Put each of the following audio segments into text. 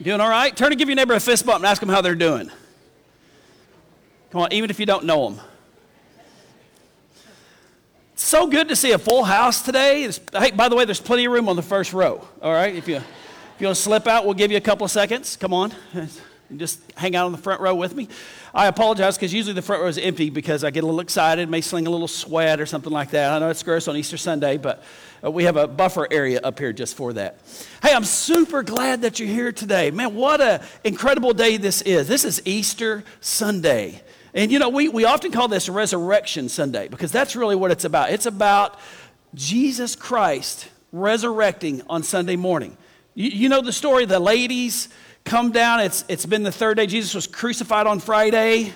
Doing all right? Turn and give your neighbor a fist bump and ask them how they're doing. Come on, even if you don't know them. So good to see a full house today. Hey, by the way, there's plenty of room on the first row. All right, if you if you want to slip out, we'll give you a couple of seconds. Come on, just hang out on the front row with me. I apologize because usually the front row is empty because I get a little excited, may sling a little sweat or something like that. I know it's gross on Easter Sunday, but uh, we have a buffer area up here just for that. Hey, I'm super glad that you're here today. Man, what an incredible day this is. This is Easter Sunday. And you know, we, we often call this Resurrection Sunday because that's really what it's about. It's about Jesus Christ resurrecting on Sunday morning. You, you know the story, the ladies come down. It's, it's been the third day. Jesus was crucified on Friday.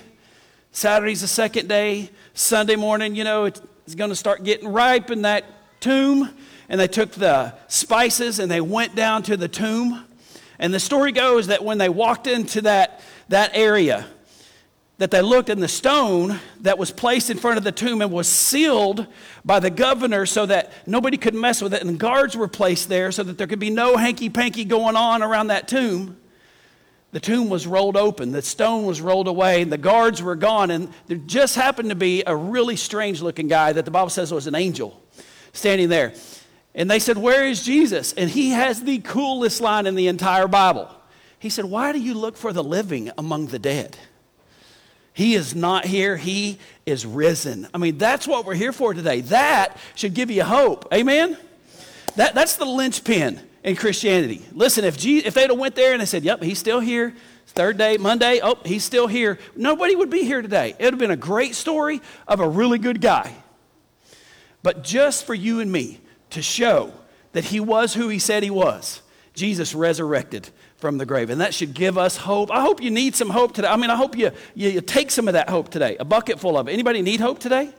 Saturday's the second day. Sunday morning, you know, it's going to start getting ripe in that tomb, and they took the spices and they went down to the tomb. And the story goes that when they walked into that, that area, that they looked and the stone that was placed in front of the tomb and was sealed by the governor so that nobody could mess with it and guards were placed there so that there could be no hanky-panky going on around that tomb the tomb was rolled open the stone was rolled away and the guards were gone and there just happened to be a really strange looking guy that the bible says was an angel standing there. And they said, Where is Jesus? And he has the coolest line in the entire Bible. He said, Why do you look for the living among the dead? He is not here, he is risen. I mean, that's what we're here for today. That should give you hope. Amen? That, that's the linchpin in Christianity. Listen, if, Jesus, if they'd have went there and they said, Yep, he's still here. Third day, Monday, oh, he's still here. Nobody would be here today. It would have been a great story of a really good guy but just for you and me to show that he was who he said he was. Jesus resurrected from the grave. And that should give us hope. I hope you need some hope today. I mean, I hope you, you, you take some of that hope today, a bucket full of it. Anybody need hope today?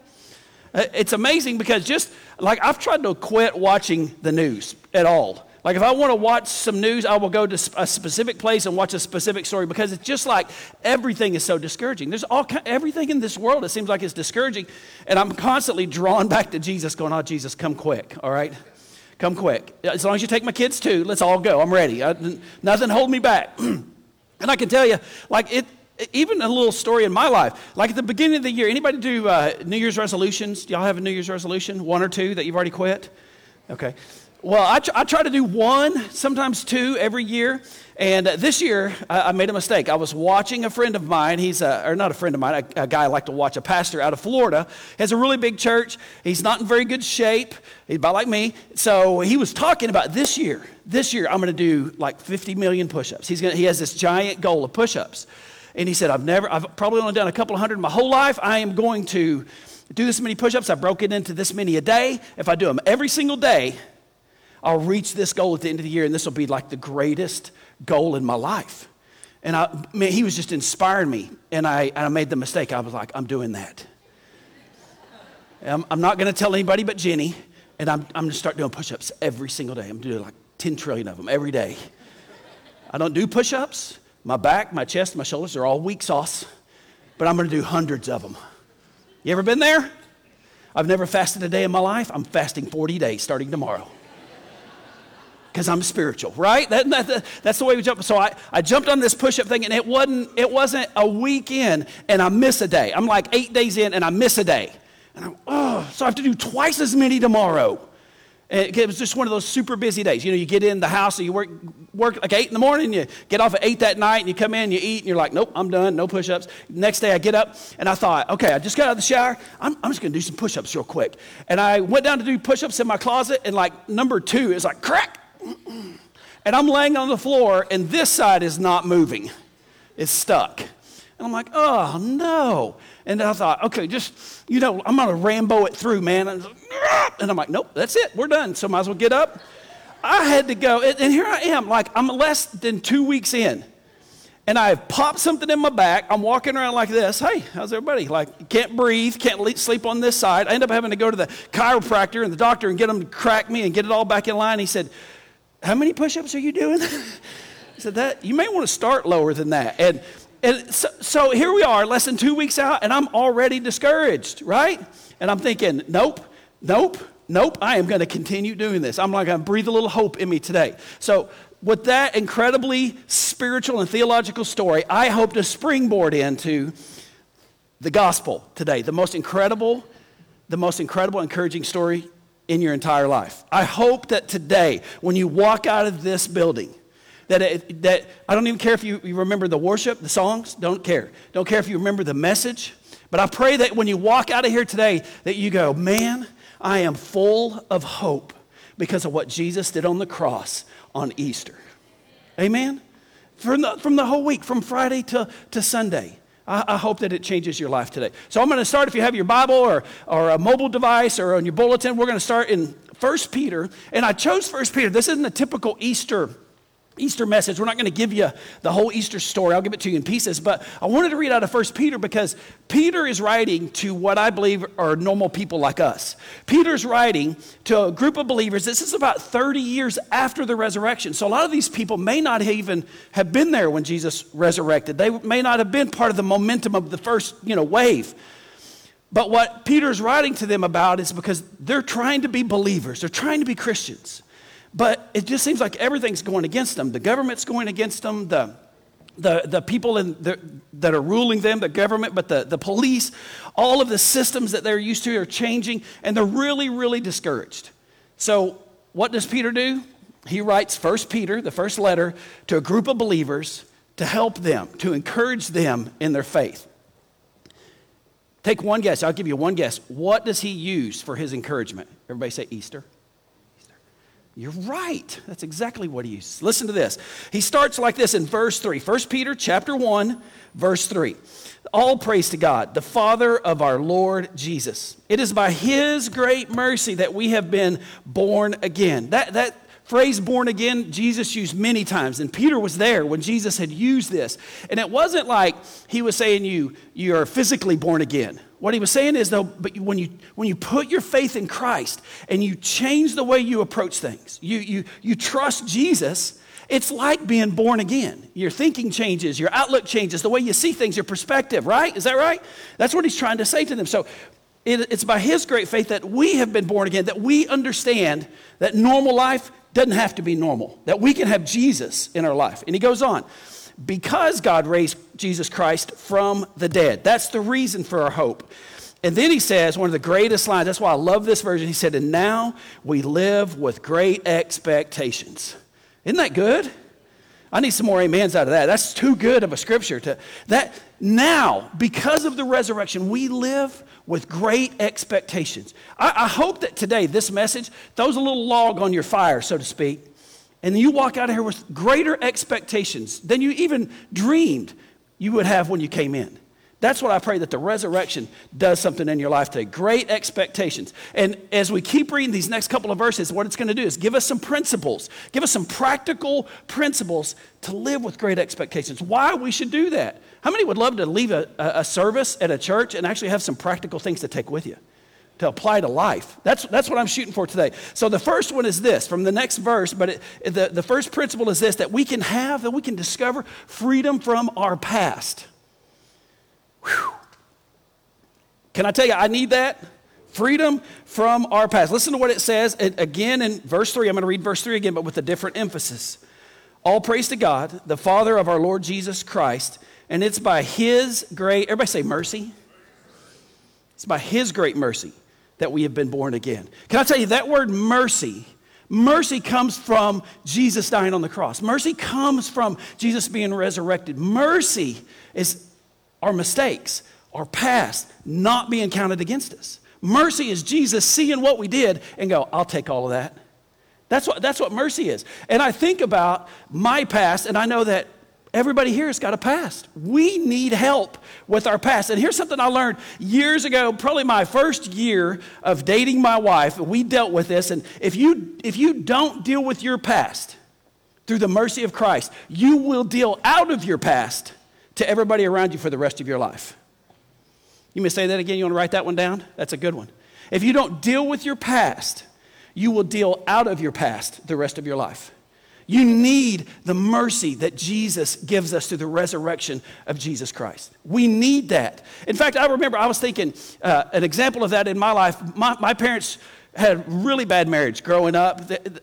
Uh, it's amazing because just like I've tried to quit watching the news at all. Like if I want to watch some news, I will go to a specific place and watch a specific story because it's just like everything is so discouraging. There's all everything in this world it seems like it's discouraging, and I'm constantly drawn back to Jesus, going, "Oh Jesus, come quick, all right." Come quick. As long as you take my kids too, let's all go. I'm ready. I, nothing hold me back. and I can tell you, like it, even a little story in my life. Like at the beginning of the year, anybody do uh, New Year's resolutions? Do y'all have a New Year's resolution? One or two that you've already quit? Okay. Well, I, I, try to do one, sometimes two every year. And uh, this year, I, I, made a mistake. I was watching a friend of mine. He's a, or not a friend of mine, a, a, guy I like to watch, a pastor out of Florida. He has a really big church. He's not in very good shape. He's about like me. So he was talking about this year. This year, I'm going to do like 50 million push-ups. He's gonna, he has this giant goal of push-ups. And he said, I've never, I've probably only done a couple hundred in my whole life. I am going to do this many push-ups. I broke it into this many a day. If I do them every single day, I'll reach this goal at the end of the year, and this will be like the greatest goal in my life. And I, man, he was just inspiring me, and I, and I made the mistake. I was like, I'm doing that. I'm, I'm not going to tell anybody but Jenny, and I'm, I'm going to start doing push ups every single day. I'm doing like 10 trillion of them every day. I don't do push ups. My back, my chest, my shoulders are all weak sauce, but I'm going to do hundreds of them. You ever been there? I've never fasted a day in my life. I'm fasting 40 days starting tomorrow because I'm spiritual, right? That, that, that's the way we jump. So I, I jumped on this push-up thing, and it wasn't, it wasn't a week in, and I miss a day. I'm like eight days in, and I miss a day. And I'm, oh, so I have to do twice as many tomorrow. And it was just one of those super busy days. You know, you get in the house, and you work, work like 8 in the morning, you get off at 8 that night, and you come in, you eat, and you're like, nope, I'm done, no push ups. Next day I get up, and I thought, okay, I just got out of the shower, I'm, I'm just gonna do some push ups real quick. And I went down to do push ups in my closet, and like number two is like, crack, and I'm laying on the floor, and this side is not moving. It's stuck. And I'm like, oh no. And I thought, okay, just, you know, I'm gonna Rambo it through, man. And I'm like, nope, that's it, we're done. So might as well get up. I had to go, and here I am, like I'm less than two weeks in. And I've popped something in my back. I'm walking around like this. Hey, how's everybody? Like, can't breathe, can't sleep on this side. I end up having to go to the chiropractor and the doctor and get him to crack me and get it all back in line. He said, how many push ups are you doing? I said, that, You may want to start lower than that. And, and so, so here we are, less than two weeks out, and I'm already discouraged, right? And I'm thinking, Nope, nope, nope, I am going to continue doing this. I'm like, going to breathe a little hope in me today. So with that incredibly spiritual and theological story, I hope to springboard into the gospel today, the most incredible, the most incredible, encouraging story in your entire life. I hope that today, when you walk out of this building, that, it, that I don't even care if you, you remember the worship, the songs, don't care. Don't care if you remember the message. But I pray that when you walk out of here today, that you go, man, I am full of hope because of what Jesus did on the cross on Easter. Amen? From the, from the whole week, from Friday to, to Sunday. I, I hope that it changes your life today. So I'm going to start, if you have your Bible or, or a mobile device or on your bulletin, we're going to start in 1 Peter. And I chose 1 Peter. This isn't a typical Easter Easter message. We're not going to give you the whole Easter story. I'll give it to you in pieces. But I wanted to read out of 1 Peter because Peter is writing to what I believe are normal people like us. Peter's writing to a group of believers. This is about 30 years after the resurrection. So a lot of these people may not even have been there when Jesus resurrected. They may not have been part of the momentum of the first, you know, wave. But what Peter's writing to them about is because they're trying to be believers. They're trying to be Christians. But it just seems like everything's going against them. The government's going against them, the, the, the people in the, that are ruling them, the government, but the, the police, all of the systems that they're used to are changing, and they're really, really discouraged. So, what does Peter do? He writes First Peter, the first letter, to a group of believers to help them, to encourage them in their faith. Take one guess. I'll give you one guess. What does he use for his encouragement? Everybody say Easter. You're right. That's exactly what he uses. Listen to this. He starts like this in verse 3. 1 Peter chapter 1, verse 3. All praise to God, the Father of our Lord Jesus. It is by his great mercy that we have been born again. That, that phrase born again, Jesus used many times. And Peter was there when Jesus had used this. And it wasn't like he was saying you, you are physically born again. What he was saying is, though, but when you, when you put your faith in Christ and you change the way you approach things, you, you, you trust Jesus, it's like being born again. Your thinking changes, your outlook changes, the way you see things, your perspective, right? Is that right? That's what he's trying to say to them. So it, it's by his great faith that we have been born again, that we understand that normal life doesn't have to be normal, that we can have Jesus in our life. And he goes on because God raised Jesus Christ from the dead. That's the reason for our hope. And then he says, one of the greatest lines, that's why I love this version. He said, And now we live with great expectations. Isn't that good? I need some more amens out of that. That's too good of a scripture to that now, because of the resurrection, we live with great expectations. I, I hope that today, this message throws a little log on your fire, so to speak, and you walk out of here with greater expectations than you even dreamed you would have when you came in. That's what I pray that the resurrection does something in your life today. Great expectations. And as we keep reading these next couple of verses, what it's going to do is give us some principles, give us some practical principles to live with great expectations. Why we should do that. How many would love to leave a, a service at a church and actually have some practical things to take with you? to apply to life. That's, that's what I'm shooting for today. So the first one is this from the next verse, but it, the, the first principle is this that we can have, that we can discover freedom from our past. Whew. Can I tell you, I need that? Freedom from our past. Listen to what it says again in verse 3. I'm going to read verse 3 again, but with a different emphasis. All praise to God, the Father of our Lord Jesus Christ, and it's by His great, everybody say mercy. It's by His great mercy that we have been born again. Can I tell you that word mercy? Mercy comes from Jesus dying on the cross. Mercy comes from Jesus being resurrected. Mercy is our mistakes, our past not being counted against us. Mercy is Jesus seeing what we did and go, I'll take all of that. That's what, that's what mercy is. And I think about my past, and I know that Everybody here has got a past. We need help with our past. And here's something I learned years ago, probably my first year of dating my wife. We dealt with this. And if you, if you don't deal with your past through the mercy of Christ, you will deal out of your past to everybody around you for the rest of your life. You may say that again. You want to write that one down? That's a good one. If you don't deal with your past, you will deal out of your past the rest of your life. You need the mercy that Jesus gives us through the resurrection of Jesus Christ. We need that. In fact, I remember I was thinking uh, an example of that in my life. My, my parents had really bad marriage growing up.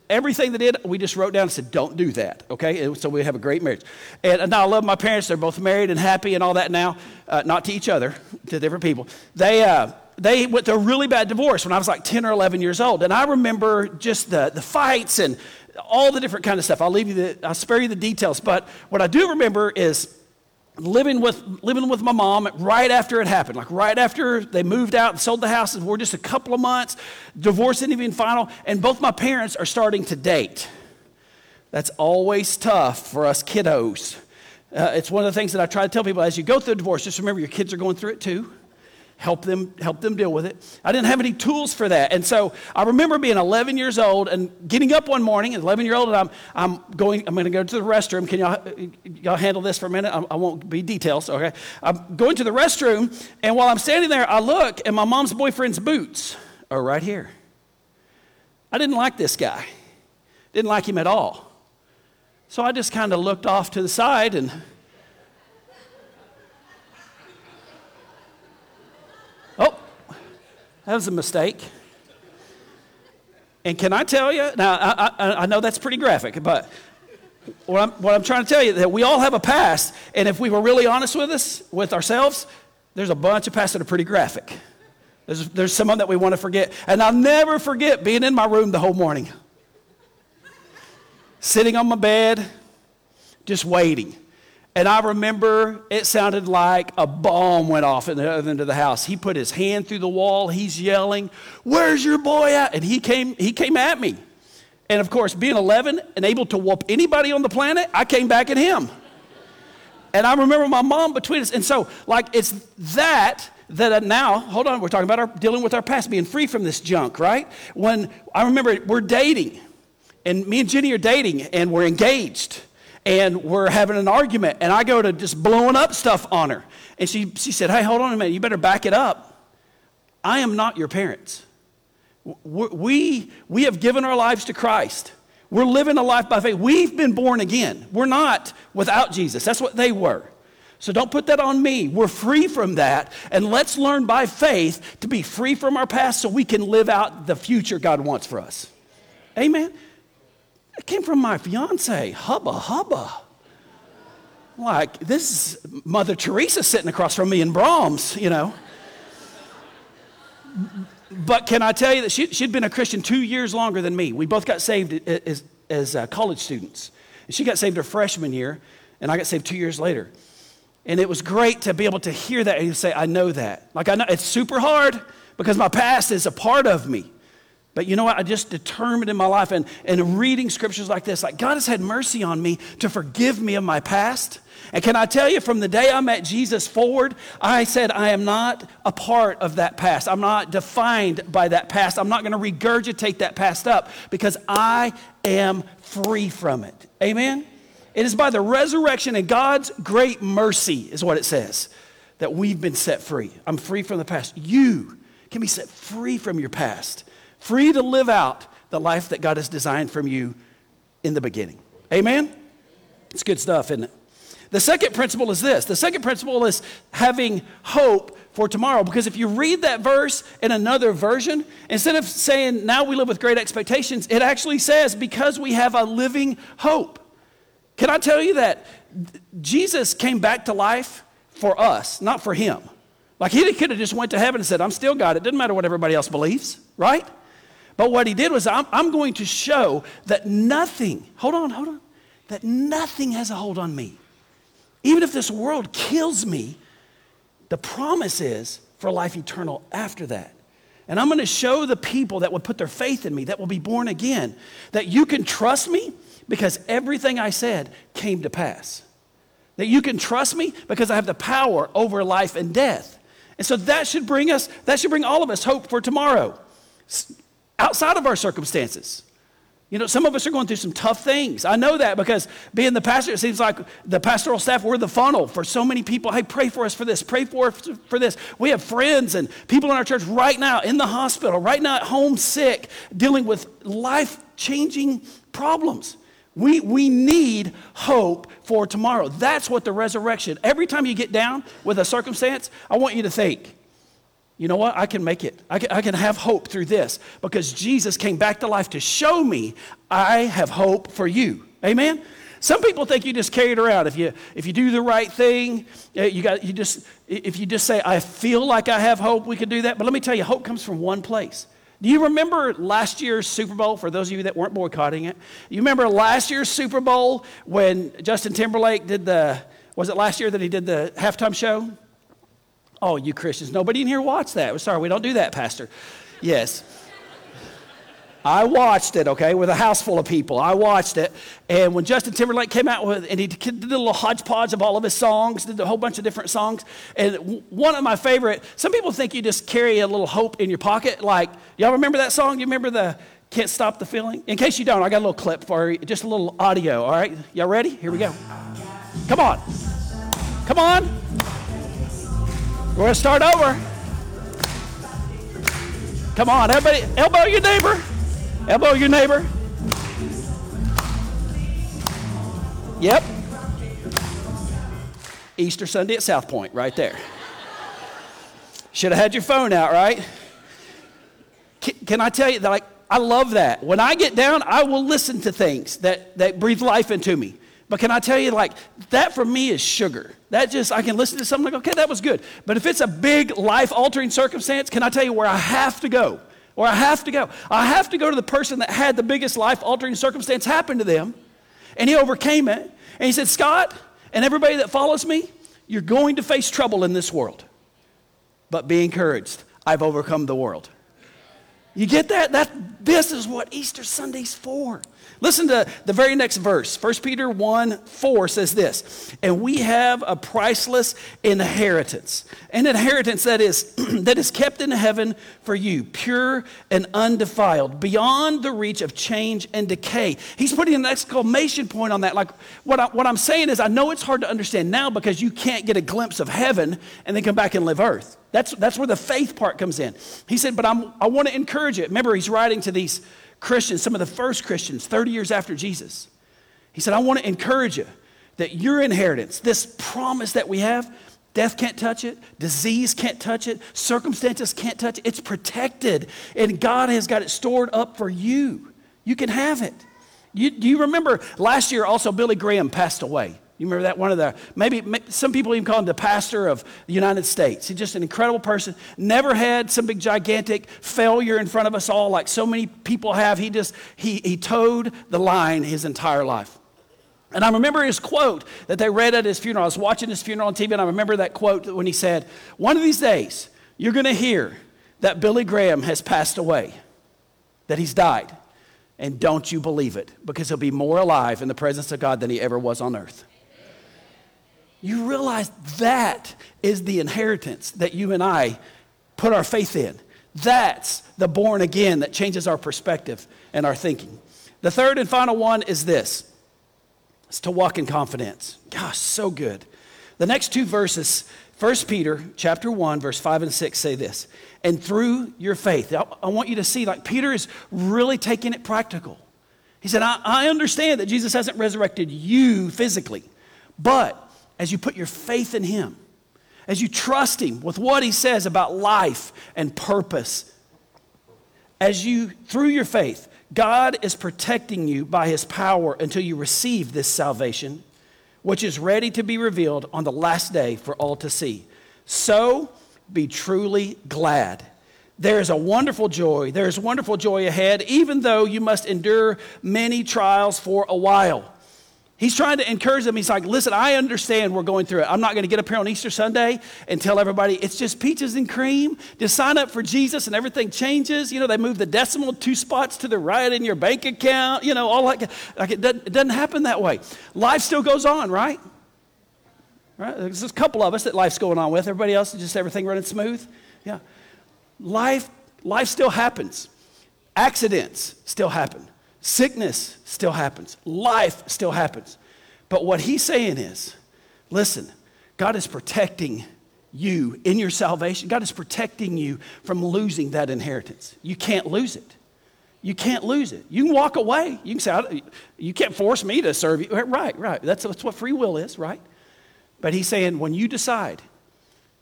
Everything they did, we just wrote down and said, don't do that, okay? So we have a great marriage. And now I love my parents. They're both married and happy and all that now, uh, not to each other, to different people. They, uh, they went through a really bad divorce when I was like 10 or 11 years old. And I remember just the, the fights and all the different kind of stuff. I'll leave you the, I'll spare you the details. But what I do remember is living with, living with my mom right after it happened, like right after they moved out and sold the house. We're just a couple of months, divorce isn't even final, and both my parents are starting to date. That's always tough for us kiddos. Uh, it's one of the things that I try to tell people as you go through a divorce, just remember your kids are going through it too help them help them deal with it. I didn't have any tools for that. And so i remember being 11 years old and getting up one morning 11 year old and i'm, I'm going i'm going to go to the restroom. Can y'all, y'all handle this for a minute? I, I won't be details okay? I'm going to the restroom and while i'm standing there i look and my mom's boyfriend's boots are right here. I didn't like this guy. Didn't like him at all. So i just kind of looked off to the side and That was a mistake. And can I tell you, now I, I, I know that's pretty graphic, but what I'm, what I'm trying to tell you is that we all have a past, and if we were really honest with us, with ourselves, there's a bunch of pasts that are pretty graphic. There's, there's some that we want to forget. And I'll never forget being in my room the whole morning, sitting on my bed, just waiting. And I remember it sounded like a bomb went off in the other end of the house. He put his hand through the wall. He's yelling, Where's your boy at? And he came, he came at me. And of course, being 11 and able to whoop anybody on the planet, I came back at him. And I remember my mom between us. And so, like, it's that that uh, now, hold on, we're talking about our dealing with our past, being free from this junk, right? When I remember we're dating, and me and Jenny are dating, and we're engaged and we're having an argument, and I go to just blowing up stuff on her. And she, she said, Hey, hold on a minute, you better back it up. I am not your parents. We, we have given our lives to Christ. We're living a life by faith. We've been born again. We're not without Jesus. That's what they were. So don't put that on me. We're free from that. And let's learn by faith to be free from our past so we can live out the future God wants for us. Amen. It came from my fiance. Hubba, hubba. Like, this is Mother Teresa sitting across from me in Braum's, you know. But can I tell you that she, she'd been a Christian two years longer than me? We both got saved as, as uh, college students. And she got saved her freshman year, and I got saved two years later. And it was great to be able to hear that and say, I know that. Like, I know it's super hard because my past is a part of me. But you know what? I just determined in my life and, and reading scriptures like this, like God has had mercy on me to forgive me of my past. And can I tell you, from the day I met Jesus forward, I said, I am not a part of that past. I'm not defined by that past. I'm not going to regurgitate that past up because I am free from it. Amen? It is by the resurrection and God's great mercy, is what it says, that we've been set free. I'm free from the past. You can be set free from your past free to live out the life that God has designed from you in the beginning. Amen? It's good stuff, isn't it? The second principle is this the second principle is having hope for tomorrow. Because if you read that verse in another version, instead of saying, now we live with great expectations, it actually says, because we have a living hope. Can I tell you that Jesus came back to life for us, not for him? Like he could have just went to heaven and said, I'm still God. It doesn't matter what everybody else believes, right? But what he did was, I'm, I'm going to show that nothing, hold on, hold on, that nothing has a hold on me. Even if this world kills me, the promise is for life eternal after that. And I'm going to show the people that would put their faith in me, that will be born again, that you can trust me because everything I said came to pass. That you can trust me because I have the power over life and death. And so that should bring us, that should bring all of us hope for tomorrow outside of our circumstances. You know, some of us are going through some tough things. I know that because being the pastor, it seems like the pastoral staff, we're the funnel for so many people. Hey, pray for us for this, pray for us for this. We have friends and people in our church right now in the hospital, right now at home sick, dealing with life changing problems. We, we need hope for tomorrow. That's what the resurrection, every time you get down with a circumstance, I want you to think you know what? I can make it. I can, I can have hope through this because Jesus came back to life to show me I have hope for you. Amen? Some people think you just carry it around. If you, if you do the right thing, uh, you got, you just, if you just say, I feel like I have hope, we can do that. But let me tell you, hope comes from one place. Do you remember last year's Super Bowl, for those of you that weren't boycotting it? You remember last year's Super Bowl when Justin Timberlake did the, was it last year that he did the halftime show? Oh, you Christians, nobody in here watched that. We're Sorry, we don't do that, Pastor. Yes. I watched it, okay, with a house full of people. I watched it. And when Justin Timberlake came out with, and he did a little hodgepodge of all of his songs, did a whole bunch of different songs. And one of my favorite, some people think you just carry a little hope in your pocket. Like, y'all remember that song? You remember the Can't Stop the Feeling? In case you don't, I got a little clip for you, just a little audio, all right? Y'all ready? Here we go. Come on. Come on. We're going to start over. Come on, everybody, elbow your neighbor. Elbow your neighbor. Yep. Easter Sunday at South Point, right there. Should have had your phone out, right? Can, can I tell you that, like, I love that. When I get down, I will listen to things that, that breathe life into me. But can I tell you, like, that for me is sugar. That just, I can listen to something like, okay, that was good. But if it's a big life altering circumstance, can I tell you where I have to go? Where I have to go? I have to go to the person that had the biggest life altering circumstance happen to them, and he overcame it. And he said, Scott, and everybody that follows me, you're going to face trouble in this world. But be encouraged. I've overcome the world. You get that? That this is what Easter Sunday's for. Listen to the very next verse. 1 Peter 1 4 says this, and we have a priceless inheritance. An inheritance that is that is kept in heaven for you, pure and undefiled, beyond the reach of change and decay. He's putting an exclamation point on that. Like what, I, what I'm saying is, I know it's hard to understand now because you can't get a glimpse of heaven and then come back and live earth. That's, that's where the faith part comes in. He said, but I'm, I want to encourage it. Remember, he's writing to these Christians, some of the first Christians, 30 years after Jesus. He said, I want to encourage you that your inheritance, this promise that we have, death can't touch it, disease can't touch it, circumstances can't touch it. It's protected, and God has got it stored up for you. You can have it. You, do you remember last year also Billy Graham passed away? You remember that? One of the, maybe some people even call him the pastor of the United States. He's just an incredible person. Never had some big gigantic failure in front of us all like so many people have. He just, he, he toed the line his entire life. And I remember his quote that they read at his funeral. I was watching his funeral on TV, and I remember that quote when he said, One of these days, you're going to hear that Billy Graham has passed away, that he's died. And don't you believe it, because he'll be more alive in the presence of God than he ever was on earth. You realize that is the inheritance that you and I put our faith in. That's the born again that changes our perspective and our thinking. The third and final one is this it's to walk in confidence. Gosh, so good. The next two verses, 1 Peter chapter 1, verse 5 and 6 say this. And through your faith, I want you to see, like Peter is really taking it practical. He said, I, I understand that Jesus hasn't resurrected you physically, but as you put your faith in Him, as you trust Him with what He says about life and purpose, as you, through your faith, God is protecting you by His power until you receive this salvation, which is ready to be revealed on the last day for all to see. So be truly glad. There is a wonderful joy. There is wonderful joy ahead, even though you must endure many trials for a while. He's trying to encourage them. He's like, listen, I understand we're going through it. I'm not going to get up here on Easter Sunday and tell everybody it's just peaches and cream. Just sign up for Jesus and everything changes. You know, they move the decimal two spots to the right in your bank account. You know, all like, like it, doesn't, it doesn't happen that way. Life still goes on, right? Right? There's a couple of us that life's going on with. Everybody else is just everything running smooth. Yeah. Life, life still happens. Accidents still happen. Sickness still happens, life still happens. But what he's saying is listen, God is protecting you in your salvation. God is protecting you from losing that inheritance. You can't lose it. You can't lose it. You can walk away. You can say, You can't force me to serve you. Right, right. That's, that's what free will is, right? But he's saying, when you decide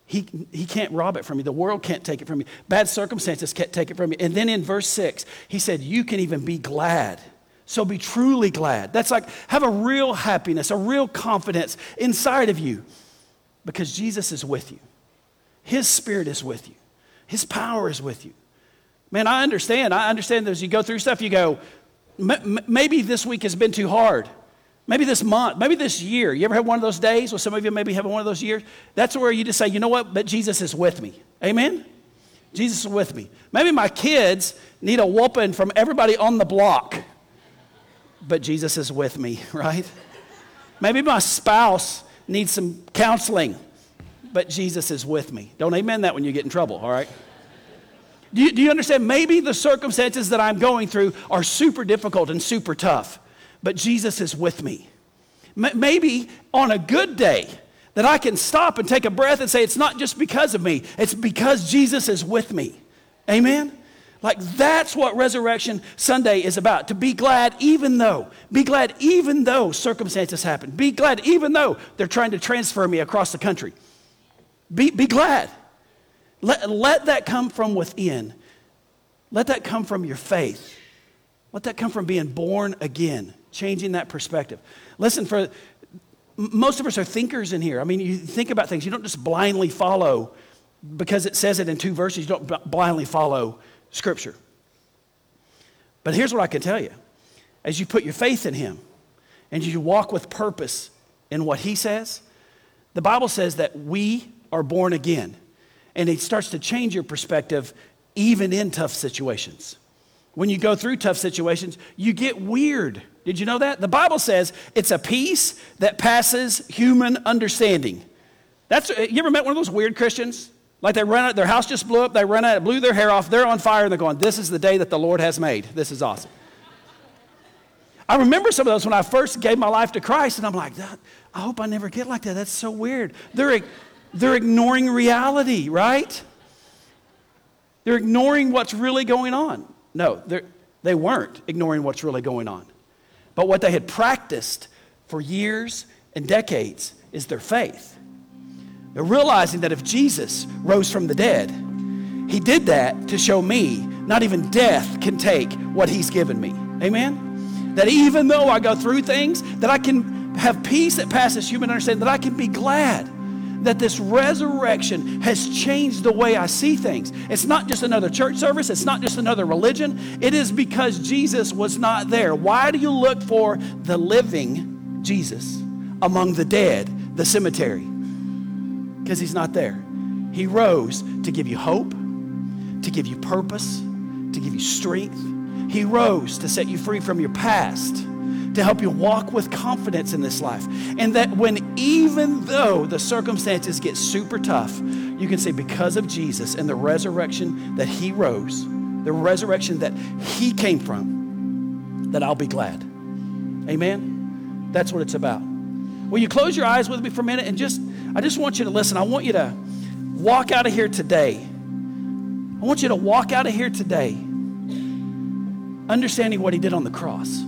He, he can't rob it from you. The world can't take it from you. Bad circumstances can't take it from you. And then in verse 6, he said, You can even be glad. So be truly glad. That's like have a real happiness, a real confidence inside of you because Jesus is with you. His spirit is with you, His power is with you. Man, I understand. I understand as you go through stuff, you go, maybe this week has been too hard. Maybe this month, maybe this year. You ever had one of those days? Well, some of you maybe have one of those years. That's where you just say, you know what? But Jesus is with me. Amen? Jesus is with me. Maybe my kids need a whooping from everybody on the block, but Jesus is with me, right? Maybe my spouse needs some counseling, but Jesus is with me. Don't amen that when you get in trouble, all right? Do you, do you understand? Maybe the circumstances that I'm going through are super difficult and super tough but Jesus is with me. Maybe on a good day, that I can stop and take a breath and say, It's not just because of me, it's because Jesus is with me. Amen? Like that's what Resurrection Sunday is about. To be glad even though, be glad even though circumstances happen. Be glad even though they're trying to transfer me across the country. Be, be glad. Let, let that come from within. Let that come from your faith. Let that come from being born again changing that perspective. Listen, for most of us are thinkers in here. I mean, you think about things, you don't just blindly follow because it says it in two verses, you don't blindly follow Scripture. But here's what I can tell you as you put your faith in Him and you walk with purpose in what He says, the Bible says that we are born again. And it starts to change your perspective even in tough situations. When you go through tough situations, you get weird. Did you know that? The Bible says it's a peace that passes human understanding. That's uh, you ever met one of those weird Christians? Like they run out, their house just blew up, they run out, blew their hair off, they're on fire, and they're going, This is the day that the Lord has made. This is awesome. I remember some of those when I first gave my life to Christ, and I'm like, I hope I never get like that. That's so weird. They're, they're ignoring reality, right? They're ignoring what's really going on. No, they weren't ignoring what's really going on. But what they had practiced for years and decades is their faith. They're realizing that if Jesus rose from the dead, he did that to show me not even death can take what he's given me. Amen? That even though I go through things, that I can have peace that passes human understanding, that I can be glad that this resurrection has changed the way I see things. It's not just another church service, it's not just another religion. It is because Jesus was not there. Why do you look for the living Jesus among the dead, the cemetery? Because he's not there. He rose to give you hope, to give you purpose, to give you strength. He rose to set you free from your past to help you walk with confidence in this life. And that when, even though the circumstances get super tough, you can say, because of Jesus and the resurrection that He rose, the resurrection that He came from, that I'll be glad. Amen? That's what it's about. Will you close your eyes with me for a minute and just, I just want you to listen. I want you to walk out of here today. I want you to walk out of here today understanding what He did on the cross.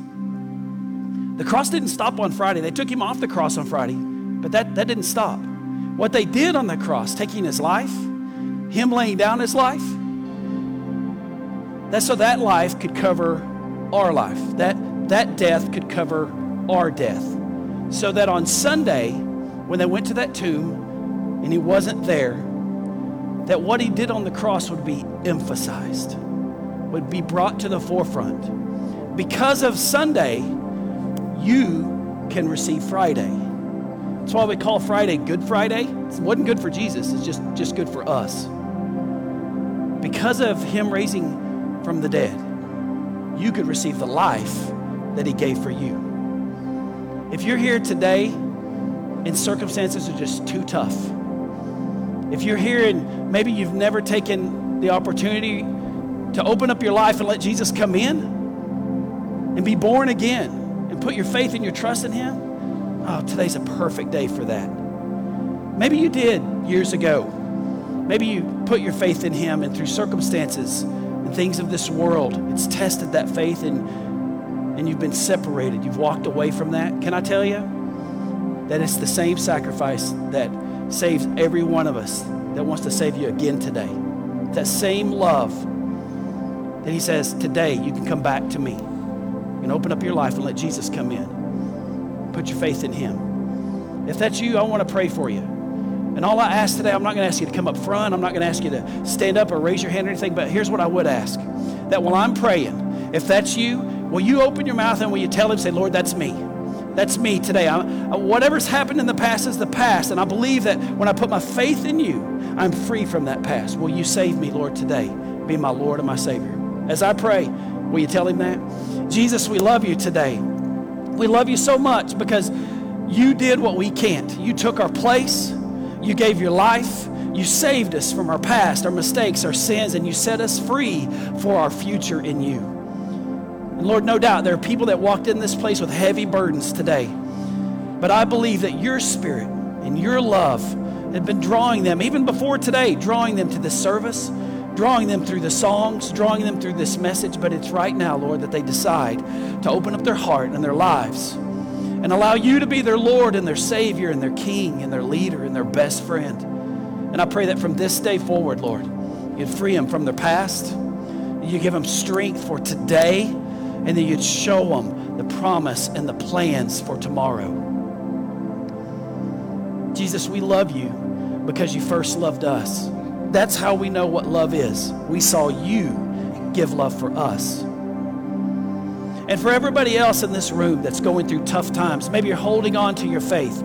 The cross didn't stop on Friday. They took him off the cross on Friday, but that, that didn't stop. What they did on the cross, taking his life, him laying down his life, that's so that life could cover our life. That, that death could cover our death. So that on Sunday, when they went to that tomb and he wasn't there, that what he did on the cross would be emphasized, would be brought to the forefront. Because of Sunday, you can receive Friday. That's why we call Friday Good Friday. It wasn't good for Jesus, it's just, just good for us. Because of him raising from the dead, you could receive the life that he gave for you. If you're here today and circumstances are just too tough, if you're here and maybe you've never taken the opportunity to open up your life and let Jesus come in and be born again, and put your faith and your trust in Him, oh, today's a perfect day for that. Maybe you did years ago. Maybe you put your faith in Him, and through circumstances and things of this world, it's tested that faith and, and you've been separated. You've walked away from that. Can I tell you that it's the same sacrifice that saves every one of us that wants to save you again today. That same love that He says, today you can come back to me. Can open up your life and let Jesus come in. Put your faith in Him. If that's you, I want to pray for you. And all I ask today, I'm not going to ask you to come up front. I'm not going to ask you to stand up or raise your hand or anything, but here's what I would ask that while I'm praying, if that's you, will you open your mouth and will you tell Him, say, Lord, that's me? That's me today. I, whatever's happened in the past is the past. And I believe that when I put my faith in you, I'm free from that past. Will you save me, Lord, today? Be my Lord and my Savior. As I pray, will you tell him that? Jesus, we love you today. We love you so much because you did what we can't. You took our place, you gave your life, you saved us from our past, our mistakes, our sins, and you set us free for our future in you. And Lord, no doubt there are people that walked in this place with heavy burdens today. But I believe that your spirit and your love had been drawing them, even before today, drawing them to this service, drawing them through the songs, drawing them through this message. But it's right now, Lord, that they decide to open up their heart and their lives and allow you to be their Lord and their Savior and their King and their leader and their best friend. And I pray that from this day forward, Lord, you'd free them from their past, you give them strength for today and that you'd show them the promise and the plans for tomorrow. Jesus, we love you because you first loved us. That's how we know what love is. We saw you give love for us. And for everybody else in this room that's going through tough times, maybe you're holding on to your faith.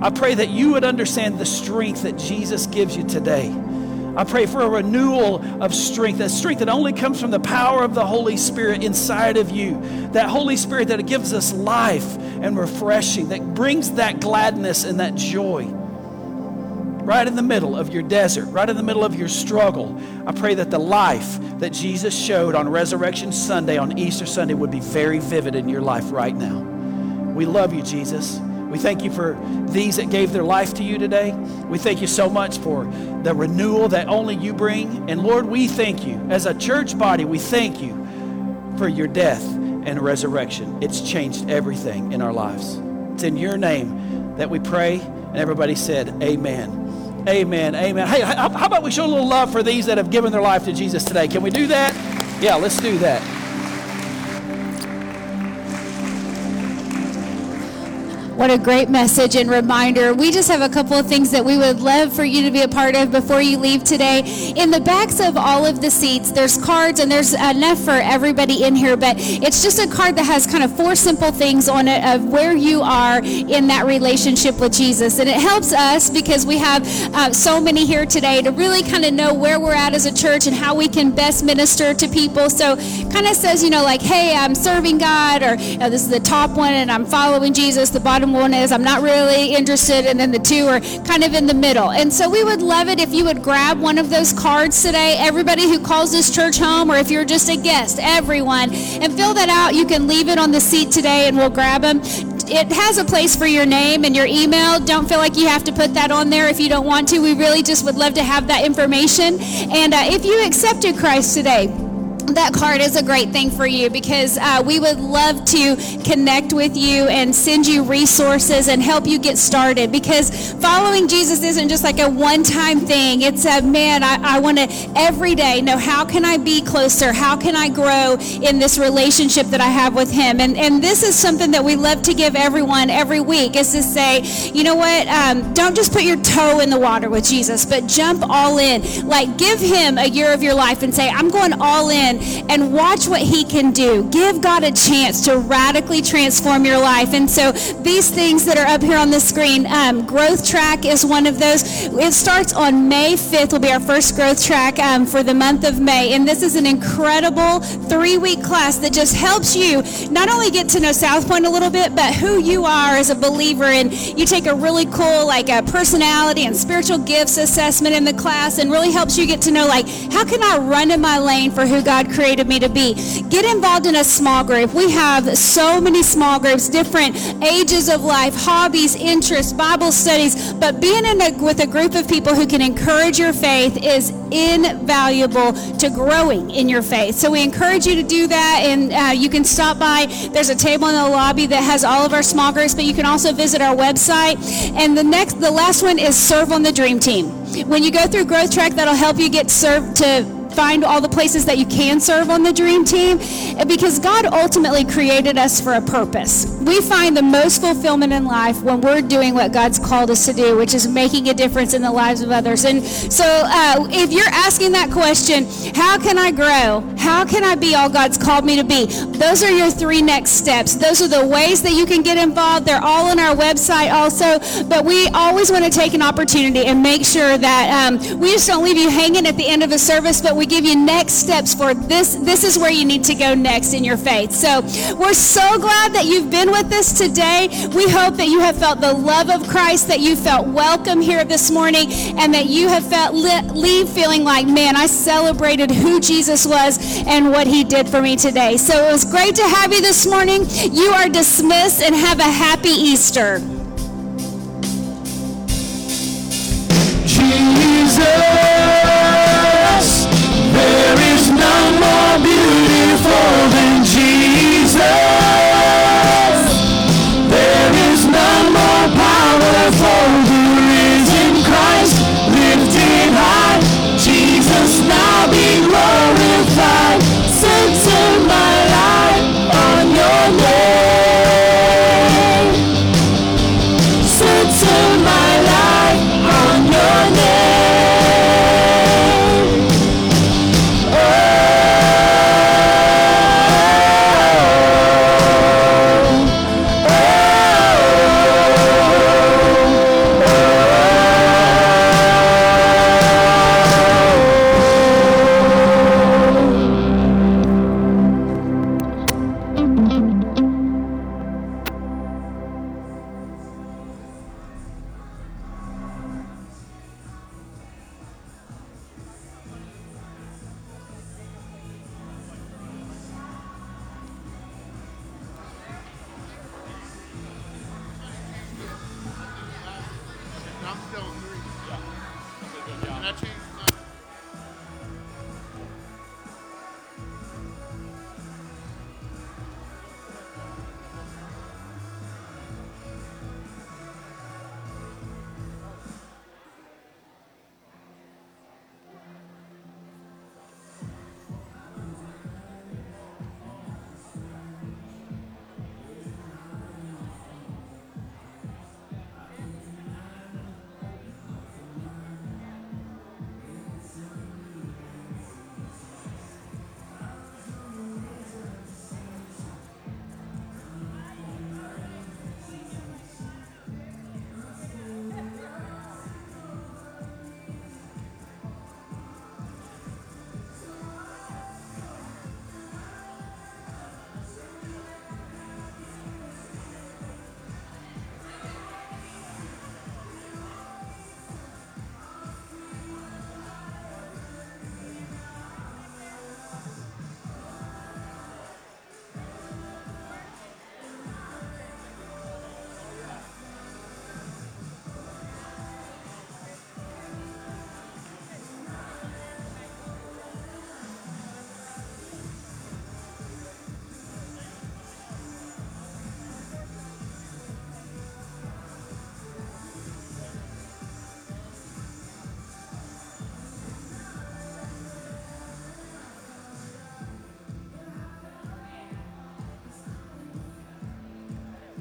I pray that you would understand the strength that Jesus gives you today I pray for a renewal of strength, a strength that only comes from the power of the Holy Spirit inside of you. That Holy Spirit that gives us life and refreshing, that brings that gladness and that joy. Right in the middle of your desert, right in the middle of your struggle, I pray that the life that Jesus showed on Resurrection Sunday, on Easter Sunday, would be very vivid in your life right now. We love you, Jesus. We thank you for these that gave their life to you today. We thank you so much for the renewal that only you bring. And Lord, we thank you. As a church body, we thank you for your death and resurrection. It's changed everything in our lives. It's in your name that we pray. And everybody said, Amen. Amen. Amen. Hey, how about we show a little love for these that have given their life to Jesus today? Can we do that? Yeah, let's do that. What a great message and reminder. We just have a couple of things that we would love for you to be a part of before you leave today. In the backs of all of the seats, there's cards, and there's enough for everybody in here, but it's just a card that has kind of four simple things on it of where you are in that relationship with Jesus. And it helps us because we have uh, so many here today to really kind of know where we're at as a church and how we can best minister to people. So kind of says, you know, like, hey, I'm serving God, or you know, this is the top one, and I'm following Jesus. The bottom one is I'm not really interested, and then the two are kind of in the middle. And so we would love it if you would grab one of those cards today. Everybody who calls this church home, or if you're just a guest, everyone, and fill that out. You can leave it on the seat today, and we'll grab them it has a place for your name and your email. Don't feel like you have to put that on there if you don't want to. We really just would love to have that information. And uh, if you accepted Christ today, that card is a great thing for you because uh, we would love to connect with you and send you resources and help you get started because following jesus isn't just like a one-time thing. It's a man i, I want to every day know how can i be closer? How can i grow in this relationship that i have with him? And, and this is something that we love to give everyone every week is to say you know what? Um, don't just put your toe in the water with jesus but jump all in. Like give him a year of your life and say i'm going all in and watch what He can do. Give God a chance to radically transform your life. And so these things that are up here on the screen, um, Growth Track is one of those. It starts on May 5th, will be our first Growth Track um, for the month of May. And this is an incredible three week class that just helps you not only get to know South Point a little bit, but who you are as a believer. And you take a really cool, like a personality and spiritual gifts assessment in the class and really helps you get to know, like, how can I run in my lane for who God God created me to be. Get involved in a small group. We have so many small groups, different ages of life, hobbies, interests, Bible studies, but being in a, with a group of people who can encourage your faith is invaluable to growing in your faith. So we encourage you to do that, and uh, you can stop by. There's a table in the lobby that has all of our small groups, but you can also visit our website. And the next, the last one is serve on the dream team. When you go through Growth Track, that'll help you get served to find all the places that you can serve on the dream team because God ultimately created us for a purpose. We find the most fulfillment in life when we're doing what God's called us to do, which is making a difference in the lives of others. And so uh, if you're asking that question, how can I grow? How can I be all God's called me to be? Those are your three next steps. Those are the ways that you can get involved. They're all on our website also, but we always want to take an opportunity and make sure that um, we just don't leave you hanging at the end of a service, but we we give you next steps for this. This is where you need to go next in your faith. So we're so glad that you've been with us today. We hope that you have felt the love of Christ, that you felt welcome here this morning, and that you have felt leave feeling like, man, I celebrated who Jesus was and what he did for me today. So it was great to have you this morning. You are dismissed and have a happy Easter. more beautiful than Jesus.